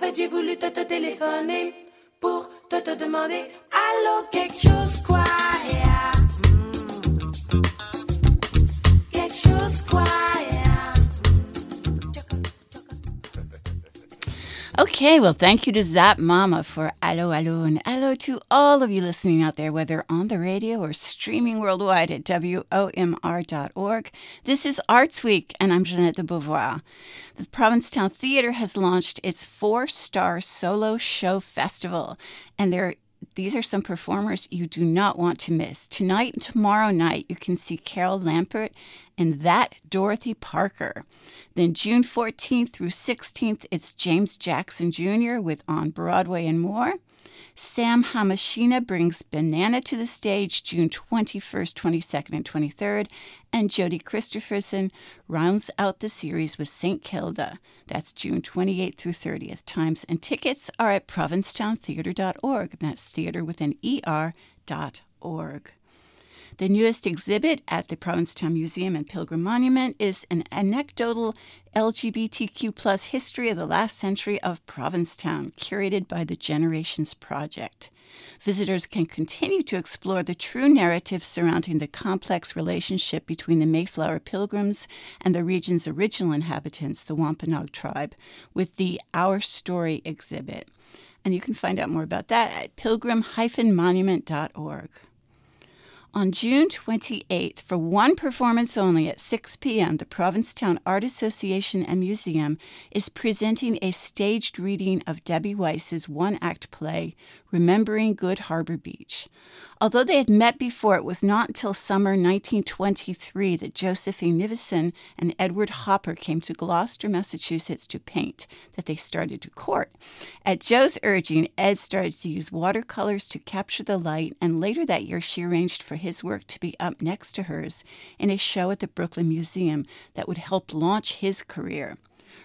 fait, j'ai voulu te, te téléphoner pour te, te demander Allô, quelque chose quoi. Mm. Quelque chose quoi Okay, well, thank you to Zap Mama for Allo Allo, and hello to all of you listening out there, whether on the radio or streaming worldwide at WOMR.org. This is Arts Week, and I'm Jeanette de Beauvoir. The Provincetown Theater has launched its four star solo show festival, and there these are some performers you do not want to miss. Tonight and tomorrow night, you can see Carol Lampert and That Dorothy Parker. Then June 14th through 16th, it's James Jackson Jr. with On Broadway and More. Sam Hamashina brings Banana to the stage June 21st, 22nd, and 23rd, and Jodie Christopherson rounds out the series with St. Kilda. That's June 28th through 30th. Times and tickets are at provincetowntheater.org. That's theater with an ER dot org. The newest exhibit at the Provincetown Museum and Pilgrim Monument is an anecdotal LGBTQ plus history of the last century of Provincetown, curated by the Generations Project. Visitors can continue to explore the true narrative surrounding the complex relationship between the Mayflower Pilgrims and the region's original inhabitants, the Wampanoag tribe, with the Our Story exhibit. And you can find out more about that at pilgrim-monument.org on June 28th for one performance only at 6 p.m. The Provincetown Art Association and Museum is presenting a staged reading of Debbie Weiss's one act play, Remembering Good Harbor Beach. Although they had met before, it was not until summer 1923 that Josephine Nivison and Edward Hopper came to Gloucester, Massachusetts to paint, that they started to court. At Joe's urging, Ed started to use watercolors to capture the light, and later that year she arranged for his work to be up next to hers in a show at the Brooklyn Museum that would help launch his career.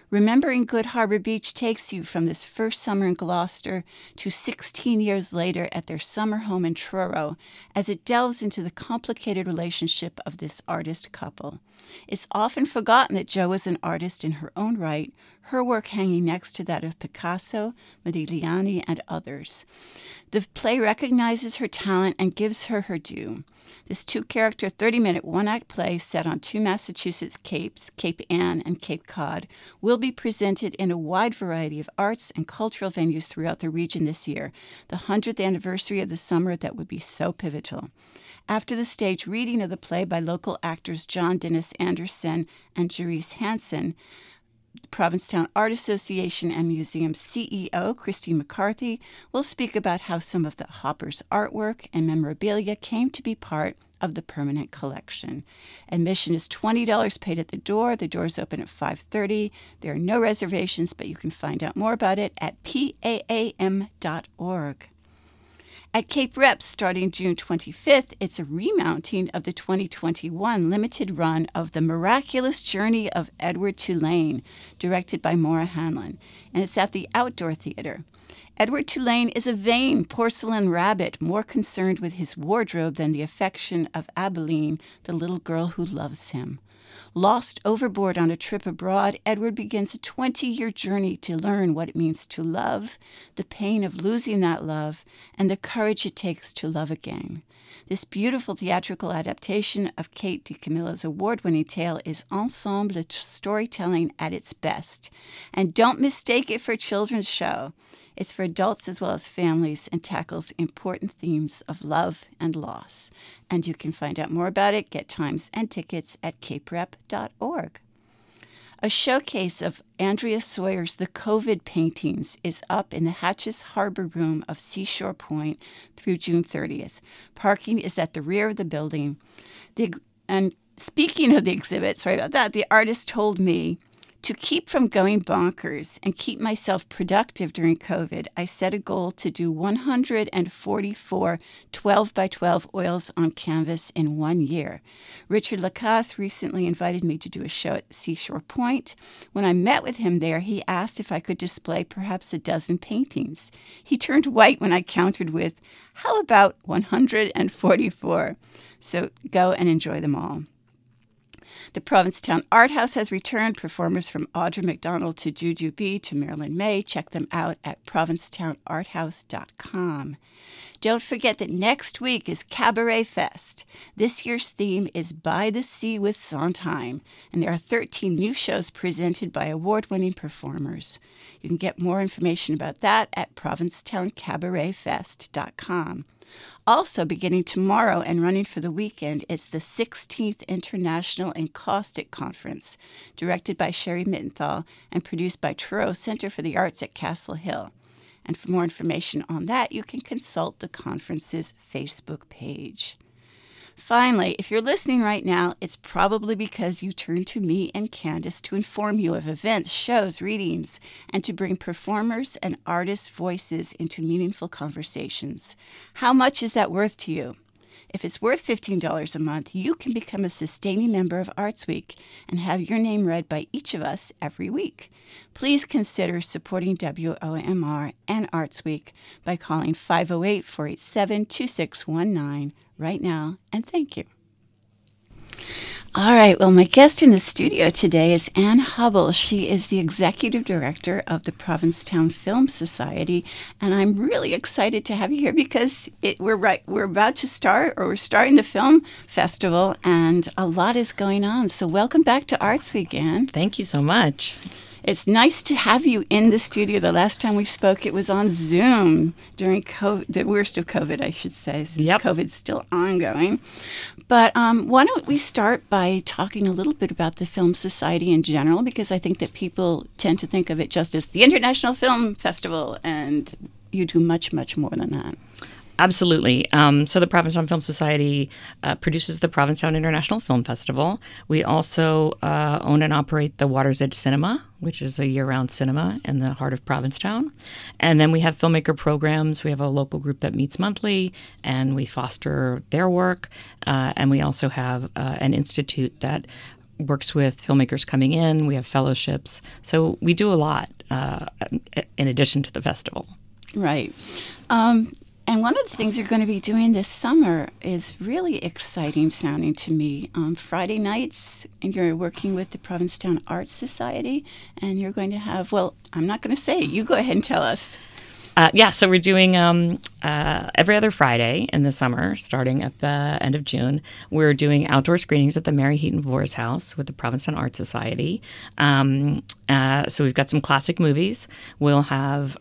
Remembering Good Harbor Beach takes you from this first summer in Gloucester to 16 years later at their summer home in Truro as it delves into the complicated relationship of this artist couple. It's often forgotten that Jo is an artist in her own right, her work hanging next to that of Picasso, Modigliani, and others. The play recognizes her talent and gives her her due. This two character, 30 minute one act play set on two Massachusetts capes, Cape Ann and Cape Cod, will be presented in a wide variety of arts and cultural venues throughout the region this year, the 100th anniversary of the summer that would be so pivotal. After the stage reading of the play by local actors John Dennis Anderson and Jerice Hansen, Provincetown Art Association and Museum CEO Christine McCarthy will speak about how some of the Hopper's artwork and memorabilia came to be part of the permanent collection. Admission is $20 paid at the door. The doors open at 5:30. There are no reservations, but you can find out more about it at paam.org. At Cape Rep, starting June 25th, it's a remounting of the 2021 limited run of The Miraculous Journey of Edward Tulane, directed by Maura Hanlon, and it's at the Outdoor Theater. Edward Tulane is a vain porcelain rabbit, more concerned with his wardrobe than the affection of Abilene, the little girl who loves him. Lost overboard on a trip abroad, Edward begins a 20 year journey to learn what it means to love, the pain of losing that love, and the courage it takes to love again. This beautiful theatrical adaptation of Kate DiCamillo's award winning tale is ensemble storytelling at its best. And don't mistake it for a children's show. It's for adults as well as families and tackles important themes of love and loss. And you can find out more about it, get times and tickets at caperep.org. A showcase of Andrea Sawyer's The COVID paintings is up in the Hatches Harbor Room of Seashore Point through June 30th. Parking is at the rear of the building. The, and speaking of the exhibit, sorry about that, the artist told me to keep from going bonkers and keep myself productive during COVID, I set a goal to do 144 12 by 12 oils on canvas in one year. Richard Lacasse recently invited me to do a show at Seashore Point. When I met with him there, he asked if I could display perhaps a dozen paintings. He turned white when I countered with, How about 144? So go and enjoy them all. The Provincetown Art House has returned. Performers from Audra McDonald to Jujubee to Marilyn Maye. Check them out at provincetownarthouse.com. Don't forget that next week is Cabaret Fest. This year's theme is By the Sea with Sondheim, and there are 13 new shows presented by award winning performers. You can get more information about that at provincetowncabaretfest.com. Also, beginning tomorrow and running for the weekend, is the 16th International Encaustic Conference, directed by Cherie Mittenthal and produced by Truro Center for the Arts at Castle Hill. And for more information on that, you can consult the conference's Facebook page. Finally, if you're listening right now, it's probably because you turned to me and Candace to inform you of events, shows, readings, and to bring performers and artists' voices into meaningful conversations. How much is that worth to you? If it's worth $15 a month, you can become a sustaining member of Arts Week and have your name read by each of us every week. Please consider supporting WOMR and Arts Week by calling 508 487 2619 right now, and thank you. All right, well, my guest in the studio today is Anne Hubbell. She is the executive director of the Provincetown Film Society, and I'm really excited to have you here because it, we're right we're about to start or we're starting the film festival, and a lot is going on. So, welcome back to Arts Week, Anne. Thank you so much. It's nice to have you in the studio. The last time we spoke, it was on Zoom during COVID, the worst of COVID, I should say, since Yep. COVID's still ongoing. But um, why don't we start by talking a little bit about the Film Society in general? Because I think that people tend to think of it just as the International Film Festival, and you do much, much more than that. Absolutely. Um, so the Provincetown Film Society uh, produces the Provincetown International Film Festival. We also uh, own and operate the Water's Edge Cinema, which is a year-round cinema in the heart of Provincetown. And then we have filmmaker programs. We have a local group that meets monthly, and we foster their work. Uh, and we also have uh, an institute that works with filmmakers coming in. We have fellowships. So we do a lot uh, in addition to the festival. Right. Um, and one of the things you're going to be doing this summer is really exciting sounding to me. Um, Friday nights, and you're working with the Provincetown Arts Society, and you're going to have, well, I'm not going to say. You go ahead and tell us. Uh, yeah, so we're doing um, uh, every other Friday in the summer, starting at the end of June. We're doing outdoor screenings at the Mary Heaton Vorse House with the Provincetown Art Society. Um, uh, so we've got some classic movies. We'll have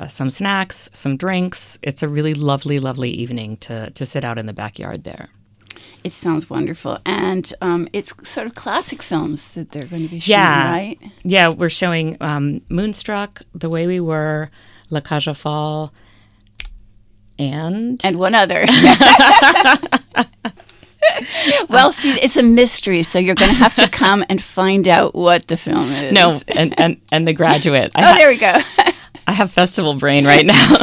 uh, some snacks, some drinks. It's a really lovely, lovely evening to to sit out in the backyard there. It sounds wonderful. And um, it's sort of classic films that they're going to be showing, Yeah. right? Yeah, we're showing um, Moonstruck, The Way We Were, La Cage aux Folles, and And one other. well, see, it's a mystery, so you're going to have to come and find out what the film is. no, and, and, and The Graduate. Oh, there we go. I have festival brain right now.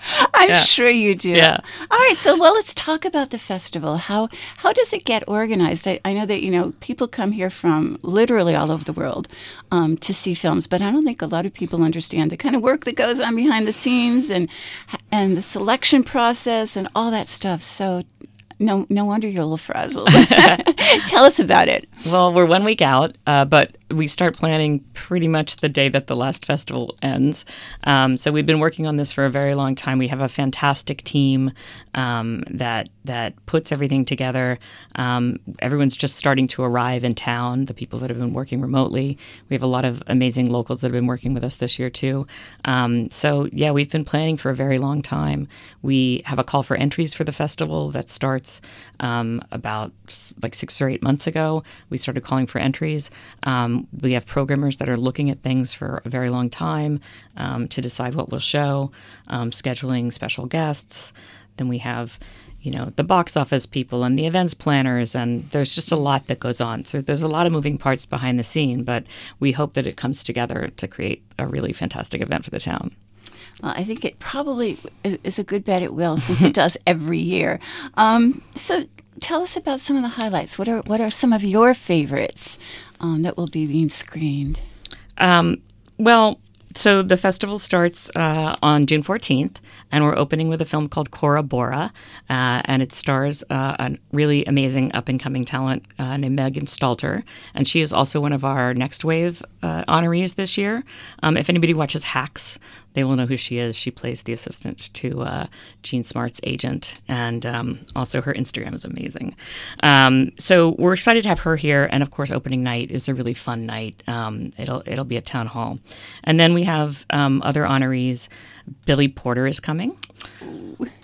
I'm Yeah. sure you do. Yeah. All right. So, well, let's talk about the festival. How how does it get organized? I, I know that you know people come here from literally all over the world um, to see films, but I don't think a lot of people understand the kind of work that goes on behind the scenes and and the selection process and all that stuff. So. No, no wonder you're a little frazzled. Tell us about it. well, we're one week out, uh, but we start planning pretty much the day that the last festival ends. Um, so we've been working on this for a very long time. We have a fantastic team um, that that puts everything together. Um, everyone's just starting to arrive in town. The people that have been working remotely. We have a lot of amazing locals that have been working with us this year too. Um, so yeah, we've been planning for a very long time. We have a call for entries for the festival that starts um, about like six or eight months ago. We started calling for entries. Um, we have programmers that are looking at things for a very long time um, to decide what we'll show, um, scheduling special guests. Then we have, you know, the box office people and the events planners, and there's just a lot that goes on. So there's a lot of moving parts behind the scene, but we hope that it comes together to create a really fantastic event for the town. Well, I think it probably is a good bet it will, since it does every year. Um, so, tell us about some of the highlights. What are what are some of your favorites um, that will be being screened? Um, well, so the festival starts uh, on June 14th, and we're opening with a film called Cora Bora, uh, and it stars uh, a really amazing up and coming talent uh, named Megan Stalter, and she is also one of our Next Wave uh, honorees this year. Um, if anybody watches Hacks, they will know who she is. She plays the assistant to uh, Jean Smart's agent, and um, also her Instagram is amazing. Um, so we're excited to have her here, and of course, opening night is a really fun night. Um, it'll it'll be a town hall, and then we have um, other honorees. Billy Porter is coming.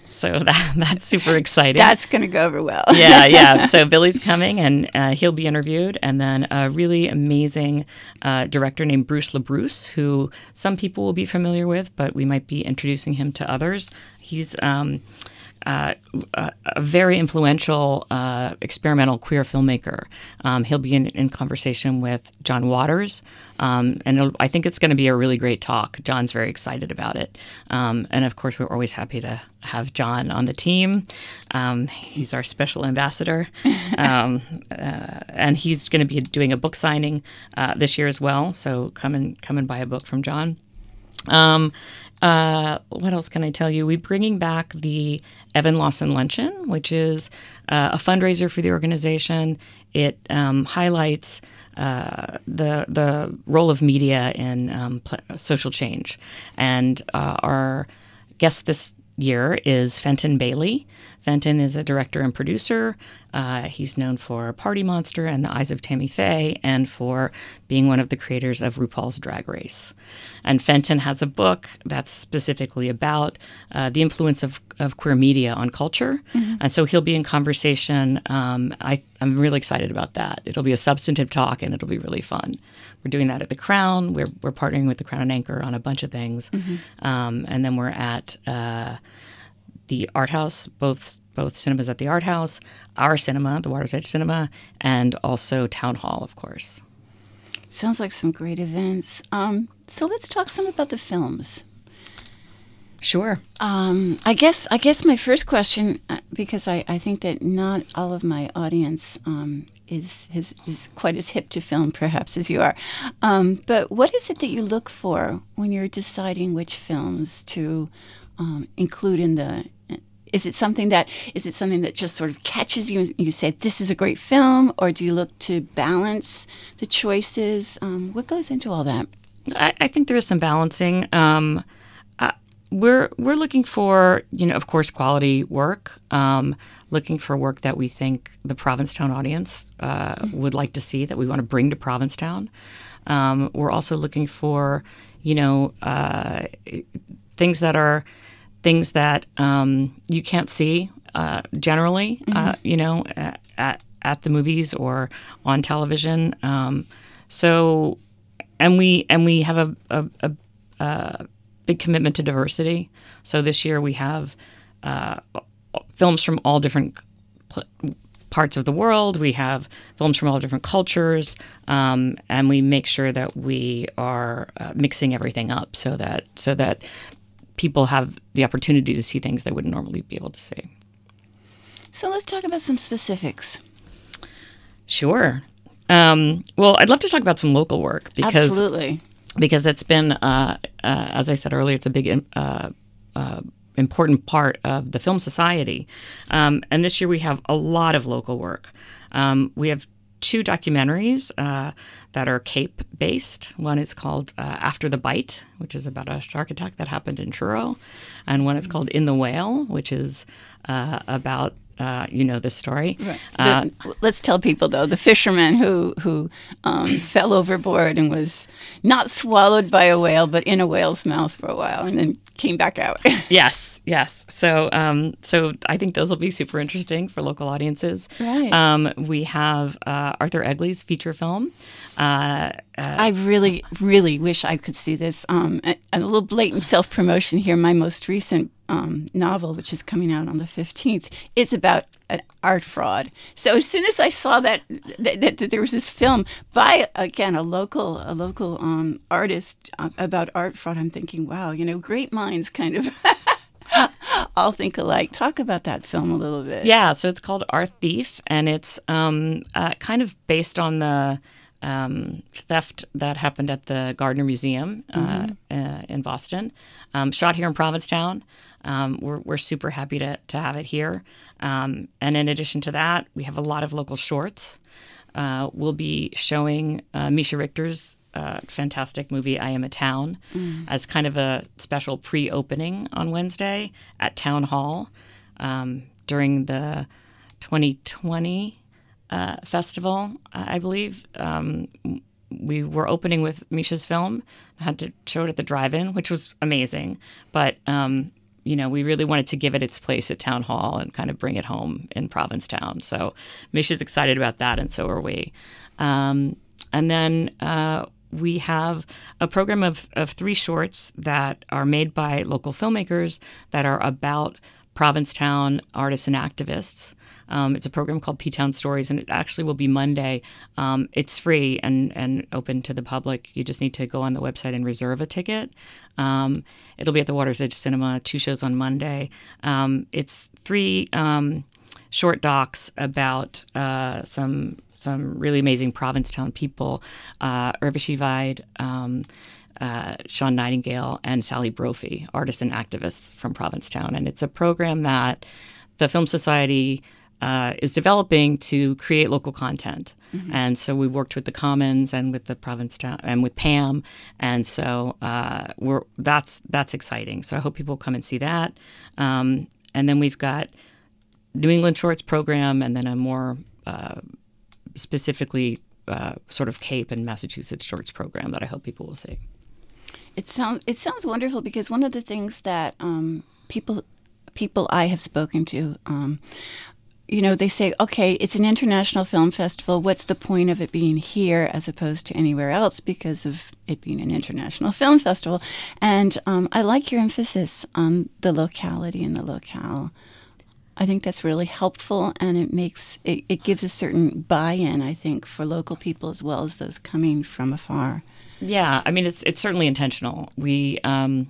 So that, that's super exciting. That's going to go over well. yeah, yeah. So Billy's coming and uh, he'll be interviewed. And then a really amazing uh, director named Bruce LaBruce, who some people will be familiar with, but we might be introducing him to others. He's. Um, uh, a, a, very influential uh, experimental queer filmmaker. Um, he'll be in, in, conversation with John Waters, um, and I think it's going to be a really great talk. John's very excited about it. Um, and of course, we're always happy to have John on the team. Um, he's our special ambassador, um, uh, and he's going to be doing a book signing uh, this year as well. So come and come and buy a book from John. Um, uh, what else can I tell you? We're bringing back the Evan Lawson Luncheon, which is uh, a fundraiser for the organization. It um, highlights uh, the the role of media in um, pl- social change, and uh, our guest this year is Fenton Bailey. Fenton is a director and producer. Uh, he's known for Party Monster and The Eyes of Tammy Faye, and for being one of the creators of RuPaul's Drag Race. And Fenton has a book that's specifically about uh, the influence of, of queer media on culture. Mm-hmm. And so he'll be in conversation. Um, I, I'm really excited about that. It'll be a substantive talk and it'll be really fun. We're doing that at the Crown. We're, we're partnering with the Crown and Anchor on a bunch of things. Mm-hmm. Um, and then we're at uh, the Art House, both both cinemas at the Art House, our cinema, the Water's Edge Cinema, and also Town Hall, of course. Sounds like some great events. Um, so let's talk some about the films. Sure. Um, I guess I guess my first question, uh, because I, I think that not all of my audience um, is, is, is quite as hip to film, perhaps as you are. Um, but what is it that you look for when you're deciding which films to um, include in the is it something that is it something that just sort of catches you and you say this is a great film, or do you look to balance the choices? Um, what goes into all that? I, I think there is some balancing. Um, uh, we're we're looking for you know of course quality work, um, looking for work that we think the Provincetown audience uh, mm-hmm. would like to see that we want to bring to Provincetown. Um, we're also looking for you know uh, things that are things that um, you can't see uh, generally, uh, mm-hmm. uh, you know, at, at the movies or on television. Um, so, and we and we have a, a, a, a, big commitment to diversity. So this year we have uh, films from all different pl- parts of the world. We have films from all different cultures, um, and we make sure that we are uh, mixing everything up so that so that people have the opportunity to see things they wouldn't normally be able to see. So let's talk about some specifics. Sure. Um, well, I'd love to talk about some local work because absolutely because it's been, uh, uh, as I said earlier, it's a big uh, uh, important part of the film society. Um, and this year we have a lot of local work. Um, we have two documentaries uh, that are Cape based. One is called uh, After the Bite, which is about a shark attack that happened in Truro, and one is called In the Whale, which is uh, about uh, you know this story. Right. Uh, the, let's tell people though the fisherman who who um, fell overboard and was not swallowed by a whale, but in a whale's mouth for a while, and then came back out. yes, yes. So um, so I think those will be super interesting for local audiences. Right. Um, we have uh, Arthur Egeli's feature film. Uh, I really, really wish I could see this. Um, a, a little blatant self promotion here. My most recent um, novel, which is coming out on the 15th, it's about an art fraud. So as soon as I saw that, that, that, that there was this film by again a local a local um, artist uh, about art fraud, I'm thinking, wow, you know, great minds kind of. all think alike. Talk about that film a little bit. Yeah, so it's called Art Thief, and it's um, uh, kind of based on the um, theft that happened at the Gardner Museum uh, uh, in Boston, um, shot here in Provincetown. Um, we're, we're super happy to, to have it here. Um, and in addition to that, we have a lot of local shorts. Uh, we'll be showing uh, Mischa Richter's uh, fantastic movie "I Am a Town" as kind of a special pre-opening on Wednesday at Town Hall um, during the 2020 uh, festival, I believe. Um, we were opening with Mischa's film. Had to show it at the drive-in, which was amazing. But um, you know, we really wanted to give it its place at Town Hall and kind of bring it home in Provincetown. So Mischa's excited about that, and so are we. Um, and then uh, we have a program of, of three shorts that are made by local filmmakers that are about Provincetown artists and activists. Um, it's a program called P Town Stories, and it actually will be Monday. Um, it's free and, and open to the public. You just need to go on the website and reserve a ticket. Um, it'll be at the Water's Edge Cinema, two shows on Monday. Um, it's three um, short docs about uh, some some really amazing Provincetown people, uh, um, uh, Sean Nightingale, and Sally Brophy, artists and activists from Provincetown. And it's a program that the Film Society uh, is developing to create local content. And so we worked with the Commons and with the Provincetown and with PAAM, and so uh, we're that's that's exciting. So I hope people come and see that. Um, and then we've got New England Shorts program, and then a more uh, specifically uh, sort of Cape and Massachusetts Shorts program that I hope people will see. It sounds it sounds wonderful because one of the things that um, people people I have spoken to, um, you know, they say, okay, it's an international film festival. What's the point of it being here as opposed to anywhere else because of it being an international film festival? And um, I like your emphasis on the locality and the locale. I think that's really helpful, and it makes it, it gives a certain buy-in. I think for local people as well as those coming from afar. Yeah, I mean it's it's certainly intentional. We, um,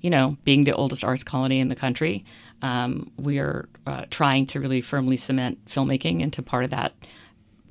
you know, being the oldest arts colony in the country, um, we are uh, trying to really firmly cement filmmaking into part of that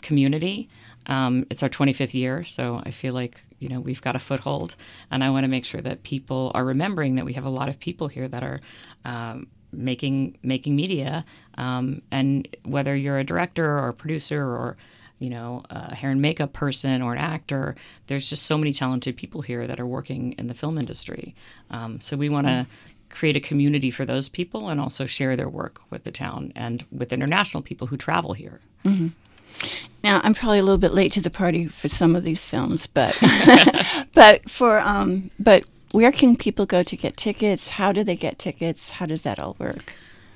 community. Um, it's our 25th year, so I feel like you know we've got a foothold, and I want to make sure that people are remembering that we have a lot of people here that are. Um, making making media um, and whether you're a director or a producer or you know, a hair and makeup person or an actor. There's just so many talented people here that are working in the film industry. Um, so we want to create a community for those people and also share their work with the town and with international people who travel here. Now, I'm probably a little bit late to the party for some of these films, but but for um, but where can people go to get tickets? How do they get tickets? How does that all work?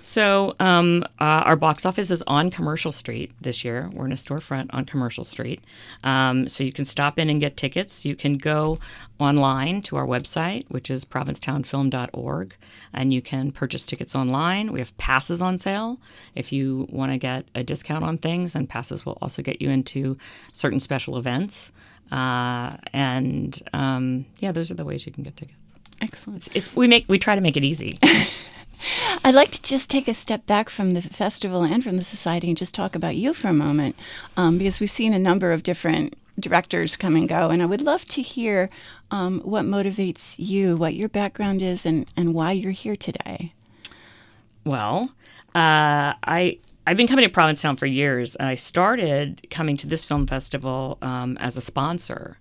So um, uh, our box office is on Commercial Street this year. We're in a storefront on Commercial Street, um, so you can stop in and get tickets. You can go online to our website, which is provincetownfilm.org, and you can purchase tickets online. We have passes on sale if you want to get a discount on things, and passes will also get you into certain special events. Uh, and um, yeah, those are the ways you can get tickets. Excellent. It's we make we try to make it easy. I'd like to just take a step back from the festival and from the society and just talk about you for a moment, um, because we've seen a number of different directors come and go, and I would love to hear um, what motivates you, what your background is, and, and why you're here today. Well, uh, I I've been coming to Provincetown for years, and I started coming to this film festival um, as a sponsor.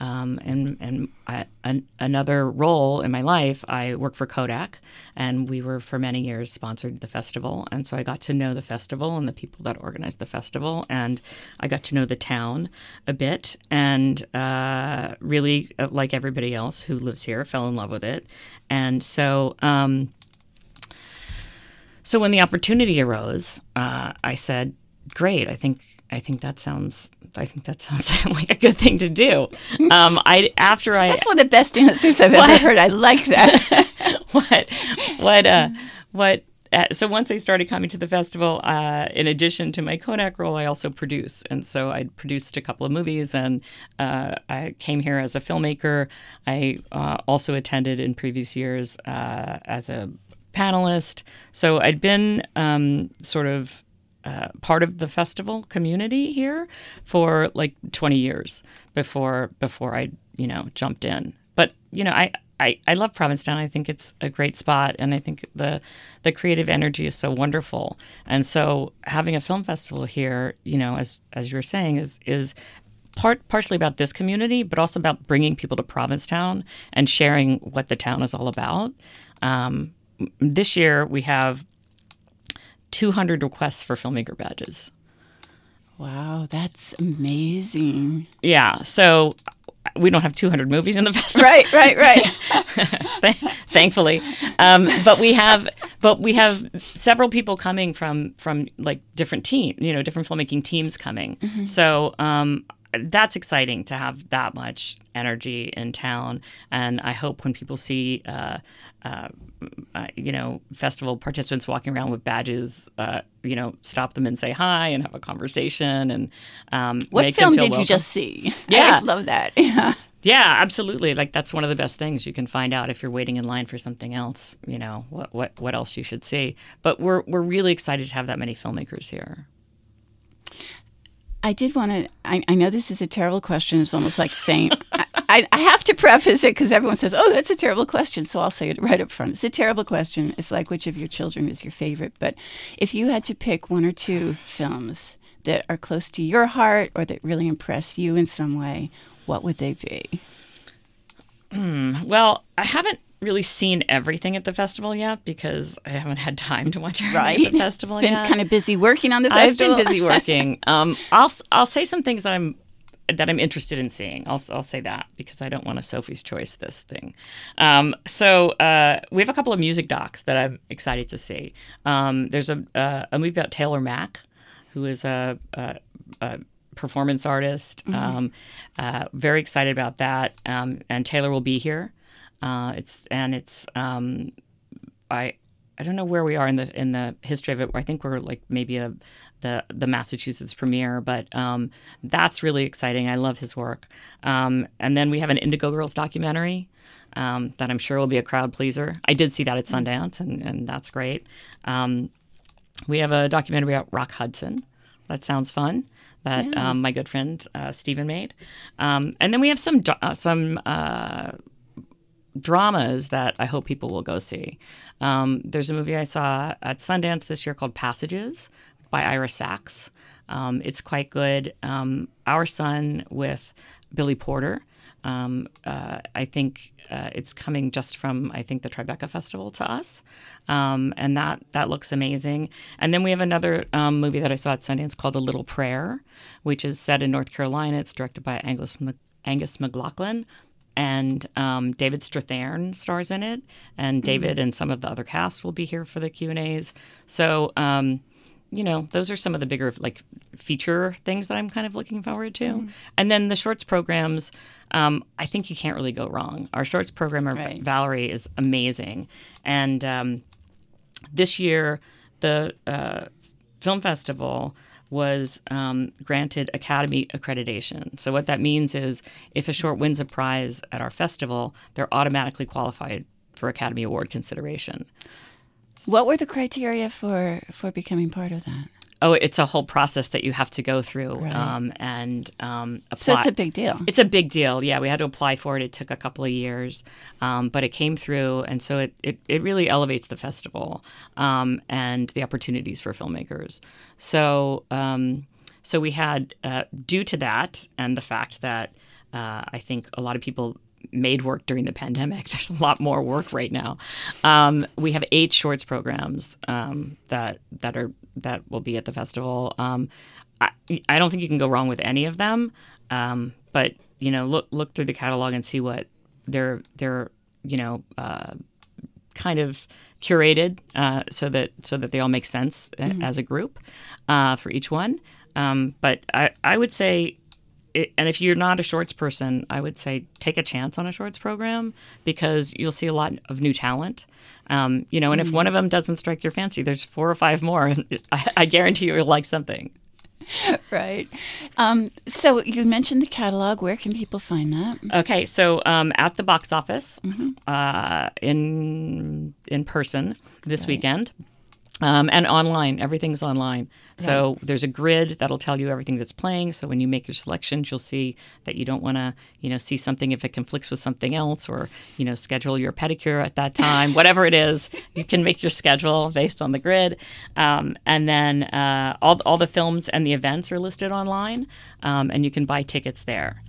Um, and and I, an, another role in my life, I work for Kodak, and we were for many years sponsored the festival, and so I got to know the festival and the people that organized the festival, and I got to know the town a bit, and uh, really, uh, like everybody else who lives here, fell in love with it, and so. Um, so when the opportunity arose, uh, I said, "Great! I think I think that sounds I think that sounds like a good thing to do." Um, I after I That's one of the best answers I've ever heard. I like that. what what uh what uh, so once I started coming to the festival, uh, in addition to my Kodak role, I also produce, and so I produced a couple of movies, and uh, I came here as a filmmaker. I uh, also attended in previous years uh, as a panelist. So I'd been um, sort of uh, part of the festival community here for like 20 years before before I you know jumped in. But you know I. I, I love Provincetown. I think it's a great spot, and I think the the creative energy is so wonderful. And so, having a film festival here, you know, as as you're saying, is is part partially about this community, but also about bringing people to Provincetown and sharing what the town is all about. Um, this year, we have 200 requests for filmmaker badges. Wow, that's amazing. Yeah, so we don't have 200 movies in the festival. Right, right, right. Thankfully, um, but we have, but we have several people coming from from like different team, you know, different filmmaking teams coming. Mm-hmm. So um, that's exciting to have that much energy in town, and I hope when people see. Uh, uh, uh, you know, festival participants walking around with badges, uh, you know, stop them and say hi and have a conversation. And um, what film did welcome. you just see? Yeah, I love that. Yeah. Yeah, absolutely. Like that's one of the best things you can find out if you're waiting in line for something else. You know what what what else you should see. But we're we're really excited to have that many filmmakers here. I did want to. I, I, know this is a terrible question. It's almost like saying I, I, have to preface it because everyone says, "Oh, that's a terrible question." So I'll say it right up front. It's a terrible question. It's like which of your children is your favorite. But if you had to pick one or two films that are close to your heart or that really impress you in some way, what would they be? Hmm. Well, I haven't really seen everything at the festival yet because I haven't had time to watch everything right. at the festival been yet. kind of busy working on the festival. I've been busy working. um, I'll I'll say some things that I'm that I'm interested in seeing. I'll I'll say that because I don't want a Sophie's Choice this thing. Um, so uh, we have a couple of music docs that I'm excited to see. Um, there's a uh, a movie about Taylor Mac, who is a, a, a performance artist. Mm-hmm. Um, uh, very excited about that. Um, and Taylor will be here. Uh, it's and it's um, I I don't know where we are in the in the history of it. I think we're like maybe a the the Massachusetts premiere, but um, that's really exciting. I love his work. Um, and then we have an Indigo Girls documentary um, that I'm sure will be a crowd pleaser. I did see that at Sundance, and and that's great. Um, we have a documentary about Rock Hudson. That sounds fun. That yeah. Um, my good friend uh, Stephen made, um, and then we have some uh, some uh, dramas that I hope people will go see. Um, there's a movie I saw at Sundance this year called Passages by Ira Sachs. Um, it's quite good. Um, Our Son with Billy Porter. Um, uh, I think uh, it's coming just from I think the Tribeca Festival to us, um, and that that looks amazing. And then we have another um, movie that I saw at Sundance called A Little Prayer, which is set in North Carolina. It's directed by Angus Angus MacLachlan and um, David Strathairn stars in it, and mm-hmm. David and some of the other cast will be here for the Q and A's. So, um, you know, those are some of the bigger like feature things that I'm kind of looking forward to. Mm-hmm. And then the shorts programs, um, I think you can't really go wrong. Our shorts programmer right. Valerie is amazing, and um, this year the uh, film festival was um, granted Academy accreditation. So, what that means is if a short wins a prize at our festival, they're automatically qualified for Academy Award consideration. What were the criteria for, for becoming part of that? Oh, it's a whole process that you have to go through right. um, and um, apply. So it's a big deal. It's a big deal. Yeah, we had to apply for it. It took a couple of years, um, but it came through, and so it, it, it really elevates the festival um, and the opportunities for filmmakers. So um, so we had uh, due to that and the fact that uh, I think a lot of people made work during the pandemic. There's a lot more work right now. Um, we have eight shorts programs um, that that are that will be at the festival. Um, I, I, don't think you can go wrong with any of them. Um, but you know, look look through the catalog and see what they're they're you know uh, kind of curated uh, so that so that they all make sense mm-hmm. as a group uh, for each one. Um, but I, I would say it, and if you're not a shorts person, I would say take a chance on a shorts program because you'll see a lot of new talent. Um, you know, and mm-hmm. if one of them doesn't strike your fancy, there's four or five more. I, I guarantee you'll like something. right. Um, so you mentioned the catalog. Where can people find that? Okay, so um, at the box office mm-hmm. uh, in in person this right. weekend. Um, and online, everything's online. So there's a grid that'll tell you everything that's playing. So when you make your selections, you'll see that you don't want to, you know, see something if it conflicts with something else, or you know, schedule your pedicure at that time. Whatever it is, you can make your schedule based on the grid. Um, and then uh, all all the films and the events are listed online, um, and you can buy tickets there.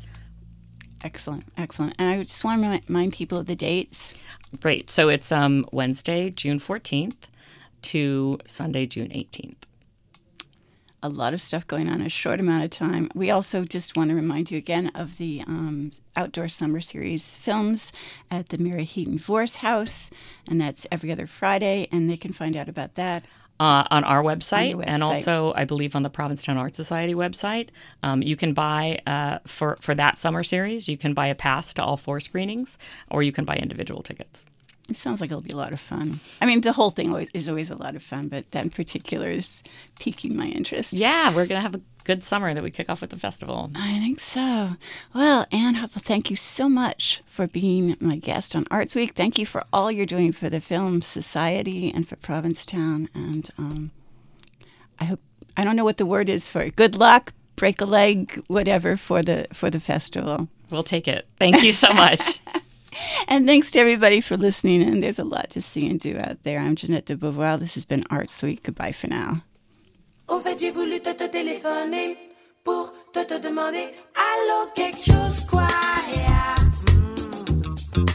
Excellent, excellent. And I just want to remind people of the dates. Great. So it's um, Wednesday, June 14th to Sunday, June 18th. A lot of stuff going on in a short amount of time. We also just want to remind you again of the um, Outdoor Summer Series films at the Mary Heaton Vorse House, and that's every other Friday, and they can find out about that. Uh, on our website, website. and also I believe on the Provincetown Art Society website. Um, you can buy uh, for for that summer series. You can buy a pass to all four screenings, or you can buy individual tickets. It sounds like it'll be a lot of fun. I mean, the whole thing is always a lot of fun, but that in particular is piquing my interest. Yeah, we're gonna have a good summer that we kick off with the festival. I think so. Well, Anne Hubbell, thank you so much for being my guest on Arts Week. Thank you for all you're doing for the Film Society and for Provincetown. And um, I hope I don't know what the word is for it. Good luck, break a leg, whatever for the for the festival. We'll take it. Thank you so much and thanks to everybody for listening. And there's a lot to see and do out there. I'm Jeanette de Beauvoir. This has been Arts Week. Goodbye for now. Fait, j'ai voulu te, te téléphoner pour te, te demander Allô, quelque chose quoi yeah. mm.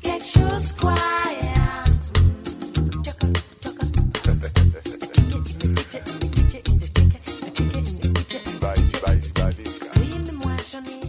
Quelque chose quoi yeah. mm. Oui, mais moi j'en ai.